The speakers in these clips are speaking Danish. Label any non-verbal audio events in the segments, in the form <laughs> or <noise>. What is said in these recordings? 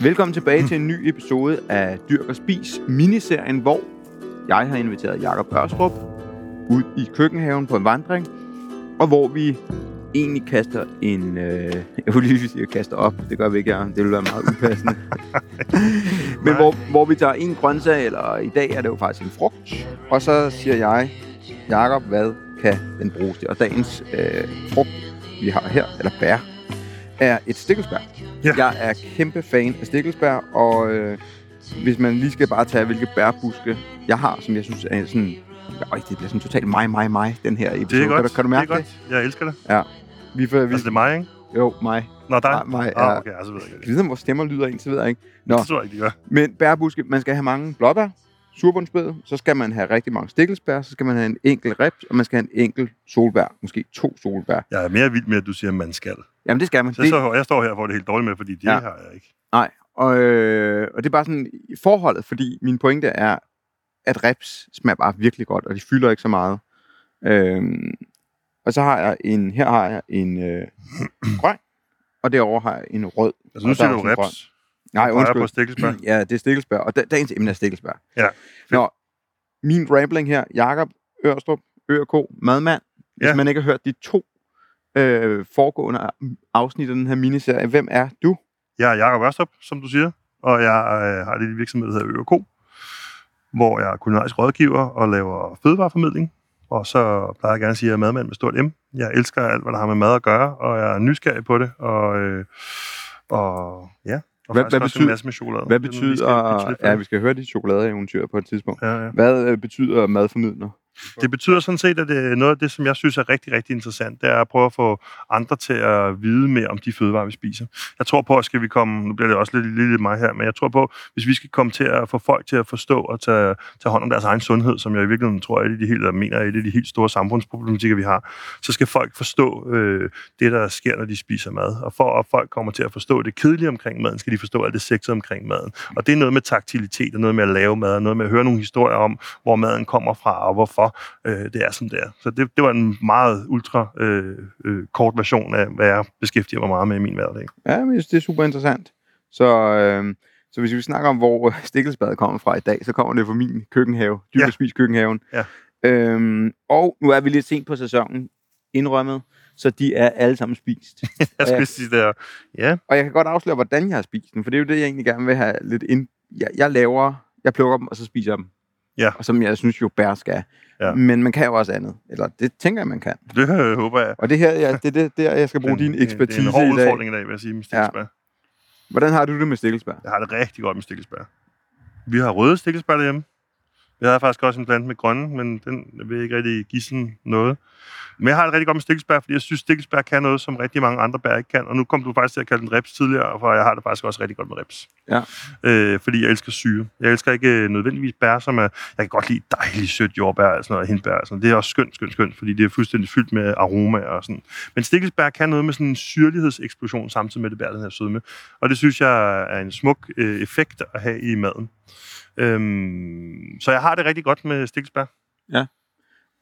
Velkommen tilbage til en ny episode af Dyrk og Spis miniserien, hvor jeg har inviteret Jakob Ørstrup ud i køkkenhaven på en vandring, og hvor vi egentlig kaster en... Øh, <laughs> jeg vil lige sige, kaster op. Det gør vi ikke, ja. Det vil være meget upassende. <laughs> Men hvor, hvor vi tager en grøntsag, eller i dag er det jo faktisk en frugt, og så siger jeg, Jakob, hvad kan den bruges til? Og dagens øh, frugt, vi har her, eller bær, er et stikkelsbær. Ja. Jeg er kæmpe fan af stikkelsbær, og øh, hvis man lige skal bare tage, hvilke bærbuske jeg har, som jeg synes er sådan... Øj, det bliver sådan totalt mig, mig, mig, den her episode. Det er godt. Kan du, kan du mærke det? Er det? godt. Jeg elsker det. Ja. Vi, får, vi, Altså, det er mig, ikke? jo, mig. Nå, dig? Nej, mig, Ah, okay, altså ved jeg ikke. Ligesom vores stemmer lyder ind, så ved jeg ikke. Nå, Det tror jeg ikke, de gør. men bærbuske, man skal have mange blåbær, surbundsbed, så skal man have rigtig mange stikkelsbær, så skal man have en enkelt reps, og man skal have en enkelt solbær, måske to solbær. Jeg er mere vild med, at du siger, at man skal. Jamen, det skal man. Så Det, så, jeg står her for det helt dårligt med, fordi det Ja. har jeg ikke. Nej, og, øh, og det er bare sådan i forholdet, fordi min pointe er, at reps smager bare virkelig godt, og de fylder ikke så meget. Øhm, og så har jeg en, her har jeg en øh, <clears throat> grøn, og derovre har jeg en rød. Altså, nu siger er du en grøn. Nej, undskyld. på stikkelsbær. <clears throat> Ja, det er stikkelsbær, og da, dagens emne er stikkelsbær. Ja. Nå, min rambling her, Jakob Ørstrup, ØRK, madmand. Hvis Ja. man ikke har hørt de to øh, foregående afsnit af den her miniserie, hvem er du? Jeg er Jakob Ørstrup, som du siger, og jeg øh, har lille virksomhed, der hedder ØRK, hvor jeg er kulinarisk rådgiver og laver fødevareformidling. Og så plejer jeg gerne at sige, at jeg er madmand med stort M. Jeg elsker alt, hvad der har med mad at gøre, og jeg er nysgerrig på det. Og, øh, og ja, og Hvad- hvad betyder- en masse med chokolade. Hvad Det er noget, vi skal betyder... Ja, vi skal høre de chokoladeeventyr på et tidspunkt. ja, ja. Hvad øh, betyder madformidler? Det betyder sådan set, at det er noget af det, som jeg synes er rigtig, rigtig interessant, det er at prøve at få andre til at vide mere om de fødevarer, vi spiser. Jeg tror på, at skal vi komme, nu bliver det også lidt lille mig her, men jeg tror på, hvis vi skal komme til at få folk til at forstå og tage, tage hånd om deres egen sundhed, som jeg i virkeligheden tror af de helt, eller mener er et af de helt store samfundsproblematikker, vi har, så skal folk forstå øh, det, der sker, når de spiser mad. Og for at folk kommer til at forstå det kedelige omkring maden, skal de forstå alt det sexede omkring maden. Og det er noget med taktilitet, og noget med at lave mad, og noget med at høre nogle historier om, hvor maden kommer fra, og hvorfor øh, det er, som det er. Så det, det var en meget ultra øh, øh, kort version af, hvad jeg beskæftiger mig meget med i min hverdag. Ja, men det er super interessant. Så, øh, så hvis vi snakker om, hvor <laughs> stikkelsbadet kommer fra i dag, så kommer det fra min køkkenhave. Dyr Ja. køkkenhaven. Ja. Øhm, og nu er vi lidt sent på sæsonen, indrømmet, så de er alle sammen spist. <laughs> Jeg skulle sige der, ja, Og jeg kan godt afsløre, hvordan jeg har spist dem, for det er jo det, jeg egentlig gerne vil have lidt ind. Jeg, jeg laver, jeg plukker dem, og så spiser jeg dem. Ja. Og som jeg synes jo bær skal. Ja. Men man kan jo også andet. Eller det tænker jeg, man kan. det øh, håber jeg. Og det her, ja, det er det, der, jeg skal bruge din Det er en- ekspertise Det er en hård i dag. udfordring i dag, vil jeg sige, med stikkelsbær. Ja. Hvordan har du det med stikkelsbær? Jeg har det rigtig godt med stikkelsbær. Vi har røde stikkelsbær derhjemme. Jeg har faktisk også en plante med grønne, men den vil ikke rigtig give sådan noget. Men jeg har det rigtig godt med stikkelsbær, fordi jeg synes, stikkelsbær kan noget, som rigtig mange andre bær ikke kan. Og nu kom du faktisk til at kalde den reps tidligere, for jeg har det faktisk også rigtig godt med reps. Ja. Øh, fordi jeg elsker syre. Jeg elsker ikke øh, nødvendigvis bær, som er... Jeg kan godt lide dejligt sødt jordbær og sådan noget, hindbær. og Sådan. noget. Det er også skønt, skønt, skønt, fordi det er fuldstændig fyldt med aroma og sådan. Men stikkelsbær kan noget med sådan en syrlighedseksplosion samtidig med det bær, den her sødme. Og det synes jeg er en smuk øh, effekt at have i maden. Øhm, så jeg har det rigtig godt med stikkelsbær.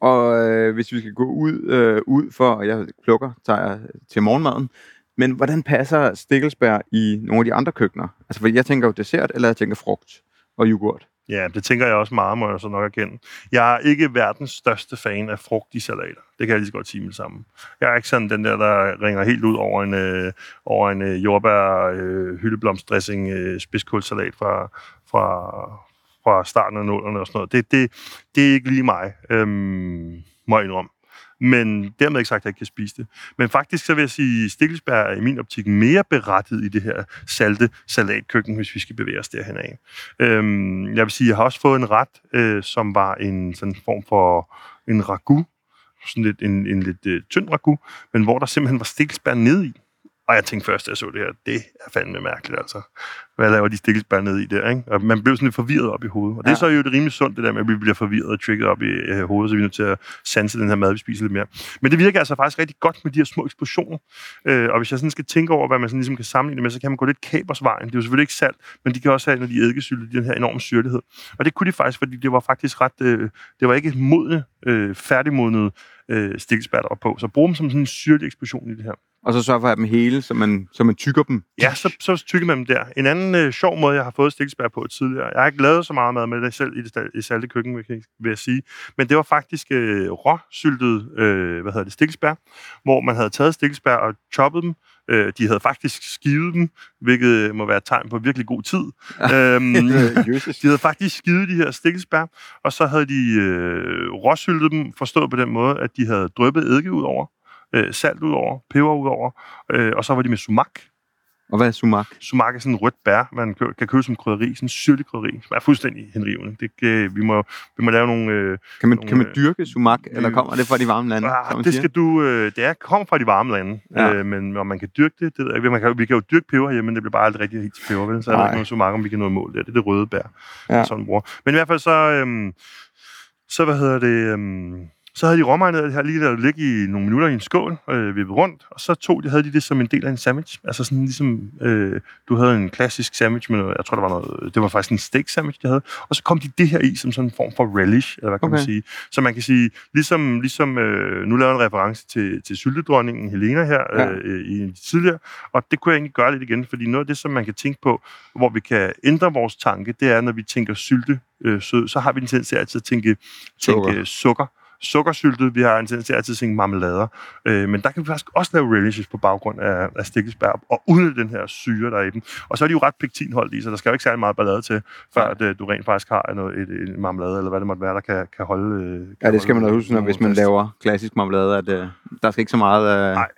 Og øh, hvis vi skal gå ud, øh, ud for, og jeg plukker, tager jeg til morgenmaden, men hvordan passer stikkelsbær i nogle af de andre køkkener? Altså, fordi jeg tænker jo dessert, eller jeg tænker frugt og yoghurt. Ja, det tænker jeg også meget, må jeg så nok erkende. Jeg er ikke verdens største fan af frugt i salater. Det kan jeg lige så godt sige med det samme. Jeg er ikke sådan den der, der ringer helt ud over en, øh, over en øh, jordbær, øh, hyldeblomstdressing, øh, spidskålsalat fra, fra, fra starten af nullerne og sådan noget. Det, det, det er ikke lige mig, øhm, må jeg indrømme. Men dermed ikke sagt, at jeg ikke kan spise det. Men faktisk så vil jeg sige, at stikkelsbær er i min optik mere berettiget i det her salte salatkøkken, hvis vi skal bevæge os derhen af. Øhm, jeg vil sige, at jeg har også fået en ret, øh, som var en sådan form for en ragu, sådan lidt, en, en lidt øh, tynd ragu, men hvor der simpelthen var stikkelsbær nede i. Og jeg tænkte først, da jeg så det her, det er fandme mærkeligt, altså. Hvad laver de stikkelsbær nede i der, ikke? Og man blev sådan lidt forvirret op i hovedet. Og det er Ja. så jo det rimelig sundt, det der med, at vi bliver forvirret og trigget op i øh, hovedet, så vi er nødt til at sanse den her mad, vi spiser lidt mere. Men det virker altså faktisk rigtig godt med de her små eksplosioner. Øh, og hvis jeg sådan skal tænke over, hvad man sådan ligesom kan sammenligne med, så kan man gå lidt kabersvejen. Det er jo selvfølgelig ikke salt, men de kan også have, når de eddikesylte, den her enorme syrlighed. Og det kunne de faktisk, fordi det var faktisk ret, øh, det var ikke modne, øh, færdigmodnede øh, var på. Så brug dem som sådan en syrlig eksplosion i det her. Og så sørge for at have dem hele, så man, så man tykker dem. Ja, så, så tykker man dem der. En anden øh, sjov måde, jeg har fået stikkelsbær på tidligere. Jeg har ikke lavet så meget mad med det selv i det i salte køkken, vil jeg, vil jeg sige. Men det var faktisk øh, råsyltet, øh, hvad hedder det, stikkelsbær, hvor man havde taget stikkelsbær og choppet dem. Øh, de havde faktisk skivet dem, hvilket må være et tegn på virkelig god tid. <laughs> øhm, <laughs> de havde faktisk skivet de her stikkelsbær, og så havde de øh, råsyltet dem, forstået på den måde, at de havde drøbet eddike ud over, øh, salt ud over, peber ud over, øh, og så var de med sumak. Og hvad er sumak? Sumak er sådan en rødt bær, man kan købe som krydderi, sådan en syrlig krydderi, som er fuldstændig henrivende. Det, øh, vi, må, vi må lave nogle... Øh, Kan man, Nogle, kan man øh, dyrke sumak, eller kommer det fra de varme lande? ah, det siger? skal du... Øh, det er, kommer fra de varme lande, Ja. øh, men om man kan dyrke det, det ved. Man kan, vi kan jo dyrke peber herhjemme, men det bliver bare aldrig rigtig helt til peber, vel? Så er der ikke noget sumak, om vi kan nå mål der. Det er det røde bær, Ja. sådan bruger. Men i hvert fald så... Øhm, så hvad hedder det... Øhm, så havde de råmarineret det her lige der ligge i nogle minutter i en skål, øh, vippet rundt, og så tog de, havde de det som en del af en sandwich. Altså sådan ligesom, øh, du havde en klassisk sandwich noget, jeg tror, det var noget, det var faktisk en steak sandwich, de havde, og så kom de det her i som sådan en form for relish, eller hvad kan okay. Man sige. Så man kan sige, ligesom, ligesom øh, nu laver en reference til, til syltedronningen Helena her Ja. ja. øh, i tidligere, og det kunne jeg egentlig gøre lidt igen, fordi noget af det, som man kan tænke på, hvor vi kan ændre vores tanke, det er, når vi tænker sylte øh, sød, så har vi en tendens til altid at tænke, Sukker. tænke sukker sukkersyltet, vi har en tendens til altid at tænke marmelader. Øh, men der kan vi faktisk også lave relishes på baggrund af, af stikkelsbær, og uden den her syre, der er i dem. Og så er de jo ret pektinholdt i, så der skal jo ikke særlig meget ballade til, før at, øh, du rent faktisk har noget, et, et marmelade, eller hvad det måtte være, der kan, kan holde... øh, Kan Ja, det skal man da holde, huske, når, hvis man laver klassisk marmelade, at øh, der skal ikke så meget... Øh, Nej,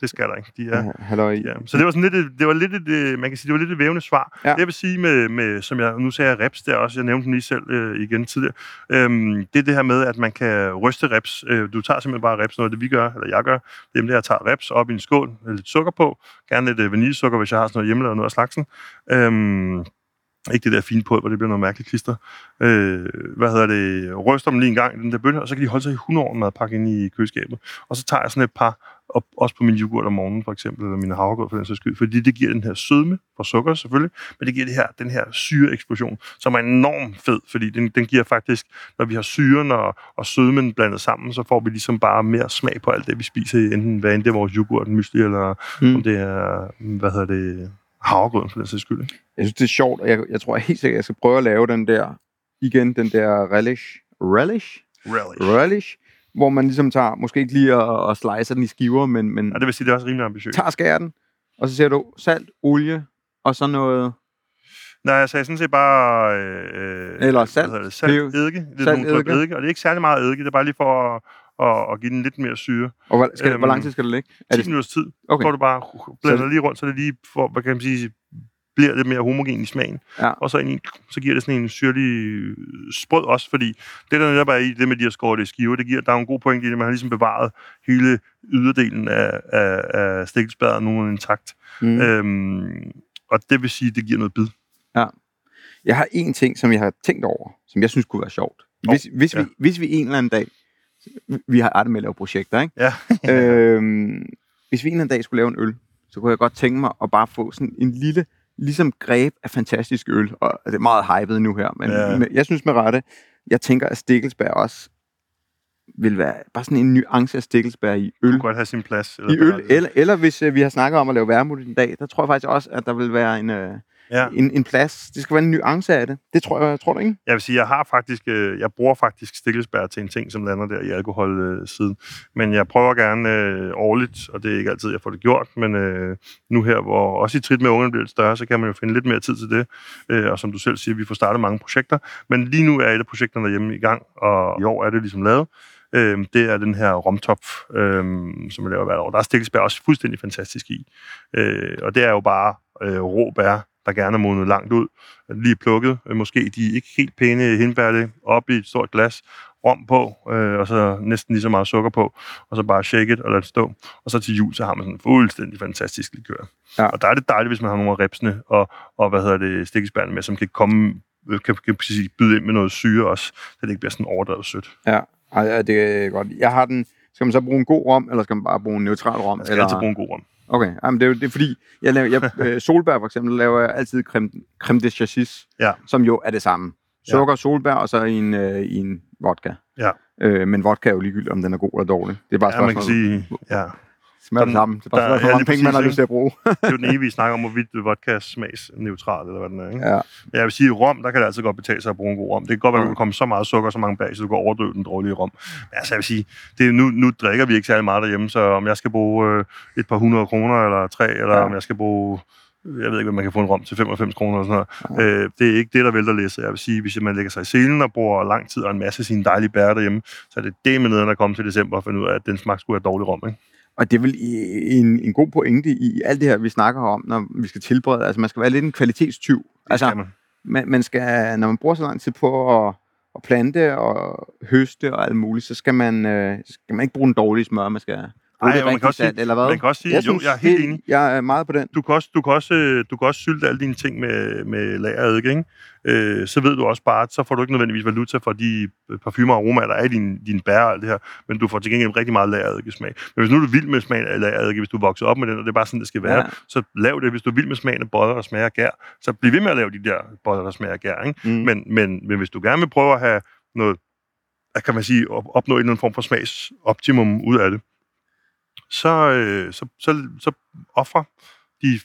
Det skal der ikke. De er, halløj. Ja, så det var sådan lidt, et- det var lidt et, øh, man kan sige, det var lidt et vævende svar. Ja. Det jeg vil sige med, med, som jeg, nu sagde reps der også, jeg nævnte den lige selv øh, igen tidligere, øhm, det er det her med, at man kan ryste reps. Øh, du tager simpelthen bare reps, noget det vi gør, eller jeg gør, det er, at jeg tager reps op i en skål, med lidt sukker på, gerne lidt øh, vaniljesukker, hvis jeg har sådan noget hjemmelavet noget af slagsen. Øhm, ikke det der fine på, hvor det bliver noget mærkeligt klister. Øh, hvad hedder det? Ryster dem lige en gang i den der bøtte, og så kan de holde sig i 100 år med at pakke ind i køleskabet. Og så tager jeg sådan et par op, også på min yoghurt om morgenen, for eksempel, eller mine havregrød for den sags skyld, fordi det giver den her sødme fra sukker selvfølgelig, men det giver det her, den her syreeksplosion, som er enormt fed, fordi den, den giver faktisk, når vi har syren og, og sødmen blandet sammen, så får vi ligesom bare mere smag på alt det, vi spiser, enten hvad end det er vores yoghurt, mysli, eller mm. om det er, hvad hedder det, havregrøden for den sags skyld. Ikke? Jeg synes, det er sjovt, og jeg, jeg tror helt sikkert, jeg skal prøve at lave den der, igen, den der relish, relish? Relish. Relish, hvor man ligesom tager, måske ikke lige og, og slicer den i skiver, men, men Ja, det vil sige, det er også rimelig ambitiøst. tager skærer den, og så ser du salt, olie, og så noget, Nej, jeg sagde sådan set bare... Øh, Eller hvad salt. Det, salt eddike. Det er salt, nogle eddike. eddike. Og det er ikke særlig meget eddike. Det er bare lige for at, at, at give den lidt mere syre. og hvor, skal, øhm, hvor Øhm, lang tid skal det ligge? 10 Er det, minutters tid. okay, Får du bare blander Så- lige rundt, så det lige får, hvad kan man sige, bliver lidt mere homogen i smagen. Ja. Og så, i, så giver det sådan en syrlig sprød også, fordi det der netop er i det med de her skåret i skiver, det giver, der er en god point i det, man har ligesom bevaret hele yderdelen af, af, af stikkelsbæret nogenlunde intakt. mm. Øhm, og det vil sige, at det giver noget bid. Jeg har en ting, som jeg har tænkt over, som jeg synes kunne være sjovt. Hvis, hvis, ja. vi, hvis vi en eller anden dag, vi har Arte med at lave projekter, ikke? Ja. <laughs> øhm, hvis vi en eller anden dag skulle lave en øl, så kunne jeg godt tænke mig at bare få sådan en lille, ligesom greb af fantastisk øl. Og det er meget hypet nu her, men, ja. Jeg synes med rette, jeg tænker, at stikkelsbær også vil være bare sådan en nuance af stikkelsbær i øl. kunne godt have sin plads. I øl, eller, eller hvis øh, vi har snakket om at lave værmut en dag, der tror jeg faktisk også, at der vil være en, øh, Ja. en, en plads. Det skal være en nuance af det. Det tror jeg, tror du ikke? Jeg vil sige, jeg har faktisk, øh, jeg bruger faktisk stikkelsbær til en ting, som lander der i alkoholsiden. Øh, siden. men jeg prøver gerne øh, årligt, og det er ikke altid, jeg får det gjort, men øh, nu her, hvor også i trit med ungerne bliver lidt større, så kan man jo finde lidt mere tid til det. Øh, og som du selv siger, vi får startet mange projekter, men lige nu er et af projekterne derhjemme i gang, og i år er det ligesom lavet. Øh, det er den her romtop, øh, som jeg laver hvert år. Der er stikkelsbær også fuldstændig fantastisk i. Øh, og det er jo bare øh, rå bær, der gerne er modnet langt ud, lige plukket, øh, måske de ikke helt pæne hindbær det, op i et stort glas, rom på, øh, og så næsten lige så meget sukker på, og så bare shake it og lade det stå. Og så til jul, så har man sådan en fuldstændig fantastisk likør. Ja. Og der er det dejligt, hvis man har nogle af repsene og, og hvad hedder det, stikkelsbærne med, som kan komme øh, kan, kan sige, byde ind med noget syre også, så det ikke bliver sådan overdrevet sødt. Ja, Ej, ja, det er godt. Jeg har den... Skal man så bruge en god rom, eller skal man bare bruge en neutral rom? Man skal eller... altid bruge en god rom. Okay, Jamen, det er jo det er fordi, jeg laver, jeg, <laughs> øh, solbær for eksempel, laver jeg altid creme, creme de chassis, Ja. som jo er det samme. Sukker, solbær og så en, øh, en vodka. Ja. Øh, men vodka er jo ligegyldigt, om den er god eller dårlig. Det er bare Ja, man kan sige, ja. Smager det Den- sammen. Det er bare der- ja, hvor mange penge man har lyst til at bruge. Det er jo den <laughs> evige snak om, hvorvidt vodka er smagsneutral, eller hvad den er. Ikke? ja. Men jeg vil sige, at rom, der kan det altid godt betale sig at bruge en god rom. Det kan godt være, at Mm. du kan komme så meget sukker, så mange bag, så du kan overdøve den dårlige rom. Men altså, jeg vil sige, det er, nu, nu drikker vi ikke særlig meget derhjemme, så om jeg skal bruge øh, et par hundrede kroner, eller tre, eller Ja. ja. om jeg skal bruge jeg ved ikke, hvad man kan få en rom til 95 kroner eller sådan noget. Øh, det er ikke det, der vælter læse. Jeg vil sige, hvis man lægger sig i selen og bruger lang tid og en masse af sine dejlige bær derhjemme, så er det det med neden, der kommer til december og finde ud af, at den smag skulle have dårlig rom. Ikke? Og det er vel i- en, en god pointe i alt det her, vi snakker om, når vi skal tilberede. Altså, man skal være lidt en kvalitetstyv. Det Altså, man. man, man skal, når man bruger så lang tid på at, at plante og høste og alt muligt, så skal man, øh, skal man ikke bruge den dårlige smør, man skal Ej, det man kan også sige- salt, eller hvad? Man kan også sige, jo, jeg er helt det, enig. Jeg er meget på den. du kan også, du kan også, øh, du kan også sylte alle dine ting med, med lagereddike, ikke? Øh, så ved du også bare, at så får du ikke nødvendigvis valuta for de øh, parfumer og aromaer, der er i din, din bær og alt det her, men du får til gengæld rigtig meget lagereddike-smag. Men hvis nu er du vild med smagen af lagereddike, hvis du er vokset op med den, og det er bare sådan, det skal være, Ja. så lav det. Hvis du er vild med smagen af boller, der smager af gær, så bliv ved med at lave de der boller, der smager af gær, ikke? Mm. Men, men, men hvis du gerne vil prøve at have noget, kan man sige, op, opnå en eller anden form for smagsoptimum ud af det, så, øh, så, så, så offrer de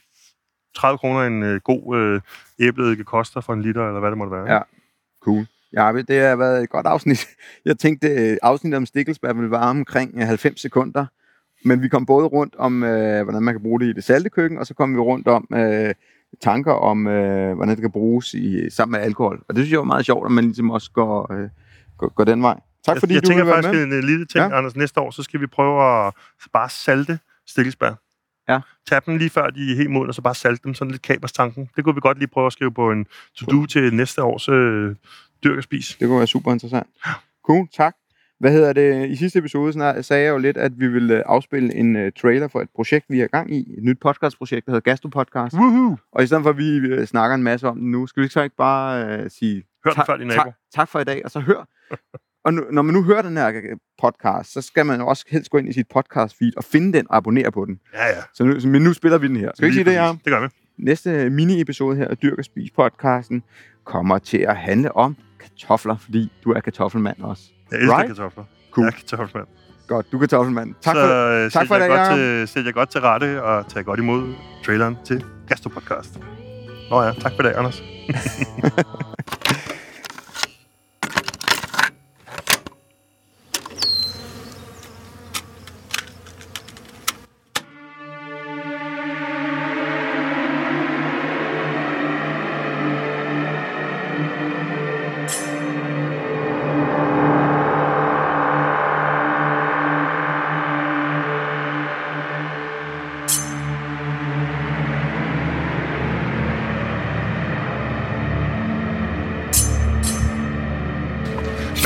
30 kroner en øh, god øh, æbleeddike koster for en liter, eller hvad det måtte være. Ja. Cool. Ja, det har været et godt afsnit. <laughs> Jeg tænkte, øh, afsnittet om stikkelsbær ville vare omkring øh, 90 sekunder, men vi kom både rundt om, øh, hvordan man kan bruge det i det salte køkken, og så kom vi rundt om øh, tanker om, øh, hvordan det kan bruges i, sammen med alkohol. Og det synes jeg var meget sjovt, at man ligesom også går, øh, går, går den vej. Tak fordi jeg, jeg du tænker faktisk med. en, lille ting, Ja. Anders. Næste år, så skal vi prøve at bare salte stikkelsbær. Ja. Tag dem lige før de er helt modne, og så bare salte dem sådan lidt kaberstanken. Det kunne vi godt lige prøve at skrive på en to-do til næste års øh, dyrk og spis. Det kunne være super interessant. Cool, tak. Hvad hedder det? I sidste episode snart, sagde jeg jo lidt, at vi ville afspille en uh, trailer for et projekt, vi er i gang i. Et nyt podcastprojekt, der hedder Gastropodcast. Woohoo! Og i stedet for, at vi uh, snakker en masse om det nu, skal vi så ikke bare uh, sige Hør den tak- før din tak, nabo. tak for i dag, og så hør. Og nu, når man nu hører den her øh, podcast, så skal man jo også helst gå ind i sit podcast feed og finde den og abonnere på den. Ja, ja. Så nu, så, men nu spiller vi den her. Skal vi ikke sige det, Lige ja? præcis. Det gør vi. Næste mini-episode her af Dyrk og Spis podcasten kommer til at handle om kartofler, fordi du er kartoffelmand også. Jeg elsker Right? kartofler. Cool. Jeg er kartoffelmand. Godt, du er kartoffelmand. Tak så, for øh, tak for i dag, godt Jacob. til, sæt jer godt til rette og tag godt imod traileren til Gastropodcast. Nå ja, tak for det, Anders. <laughs>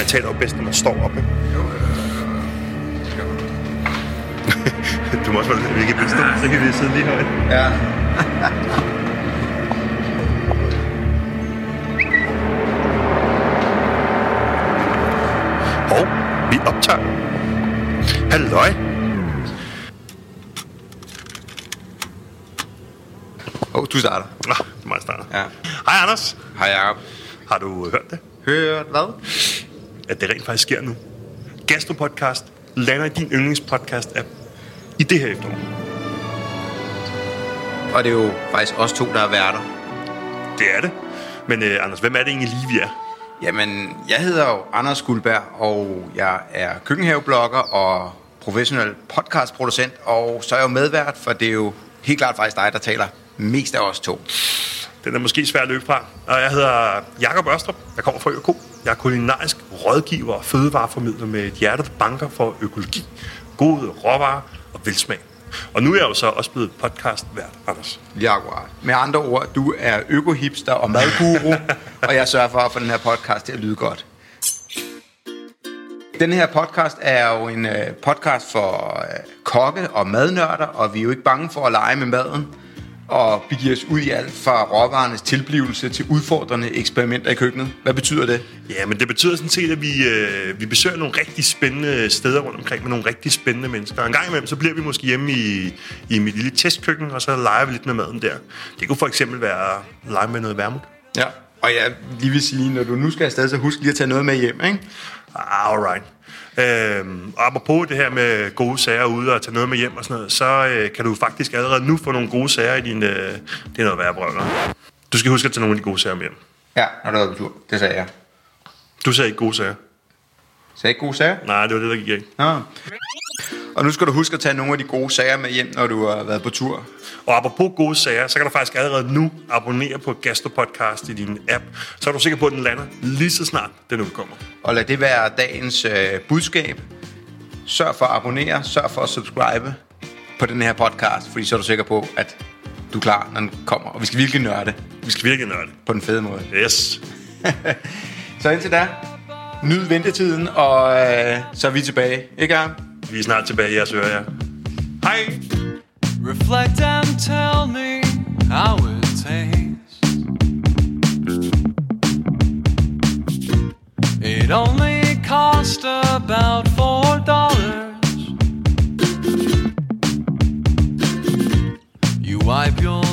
Man taler jo bedst, når man står op, ikke? <laughs> du må også være vi kan blive stå, så kan vi sidde lige højt. Ja. <laughs> Og vi optager. Halløj. Åh, oh, du starter. Nå, det er mig, der starter. Ja. Hej, Anders. Hej Jacob. Har du hørt det? Hørt hvad? At det rent faktisk sker nu. Gastropodcast lander i din yndlingspodcast-app i det her efterår. Og det er jo faktisk os to, der er værter. Det er det. Men øh, Anders, hvem er det egentlig lige, vi er? Jamen, jeg hedder jo Anders Guldberg, og jeg er køkkenhaveblogger og professionel podcastproducent, og så er jeg jo medvært, for det er jo helt klart faktisk dig, der taler mest af os to. Den er måske svær at løbe fra. Og jeg hedder Jakob Ørstrup. Jeg kommer fra ØK. Jeg er kulinarisk rådgiver og fødevareformidler med et hjerte, der banker for økologi, gode råvarer og velsmag. Og nu er jeg jo så også blevet podcastvært, Anders. Jaguar. akkurat. Med andre ord, du er økohipster og madguru, og jeg sørger for at få den her podcast til at lyde godt. Den her podcast er jo en øh, podcast for øh, kokke og madnørder, og vi er jo ikke bange for at lege med maden og begive os ud i alt fra råvarernes tilblivelse til udfordrende eksperimenter i køkkenet. Hvad betyder det? Ja, men det betyder sådan set, at vi, øh, vi besøger nogle rigtig spændende steder rundt omkring med nogle rigtig spændende mennesker. Og en gang imellem, så bliver vi måske hjemme i, i mit lille testkøkken, og så leger vi lidt med maden der. Det kunne for eksempel være at lege med noget vermut. Ja. Og jeg lige vil sige, når du nu skal afsted, så husk lige at tage noget med hjem, ikke? Alright. Øhm, og apropos det her med gode sager ude og tage noget med hjem og sådan noget, så øh, kan du faktisk allerede nu få nogle gode sager i din... Øh, det er noget værre brøller. Du skal huske at tage nogle af de gode sager med hjem. Ja, når du er på tur. Det sagde jeg. Du sagde ikke gode sager. Sagde ikke gode sager? Nej, det var det, der gik ikke. Nå. Og nu skal du huske at tage nogle af de gode sager med hjem, når du har været på tur. Og apropos gode sager, så kan du faktisk allerede nu abonnere på Gastro-podcast i din app. Så er du sikker på, at den lander lige så snart den udkommer. Og lad det være dagens øh, budskab. Sørg for at abonnere, sørg for at subscribe på den her podcast, fordi så er du sikker på, at du er klar, når den kommer. Og vi skal virkelig nørde Vi skal virkelig nørde. på den fede måde. Yes. <laughs> Så indtil da, nyd ventetiden, og øh, så er vi tilbage. Ikke Arne? Vi er snart tilbage i jeres ører, ja. Hej! Reflect and tell me how it tastes. It only cost about four dollars. You wipe your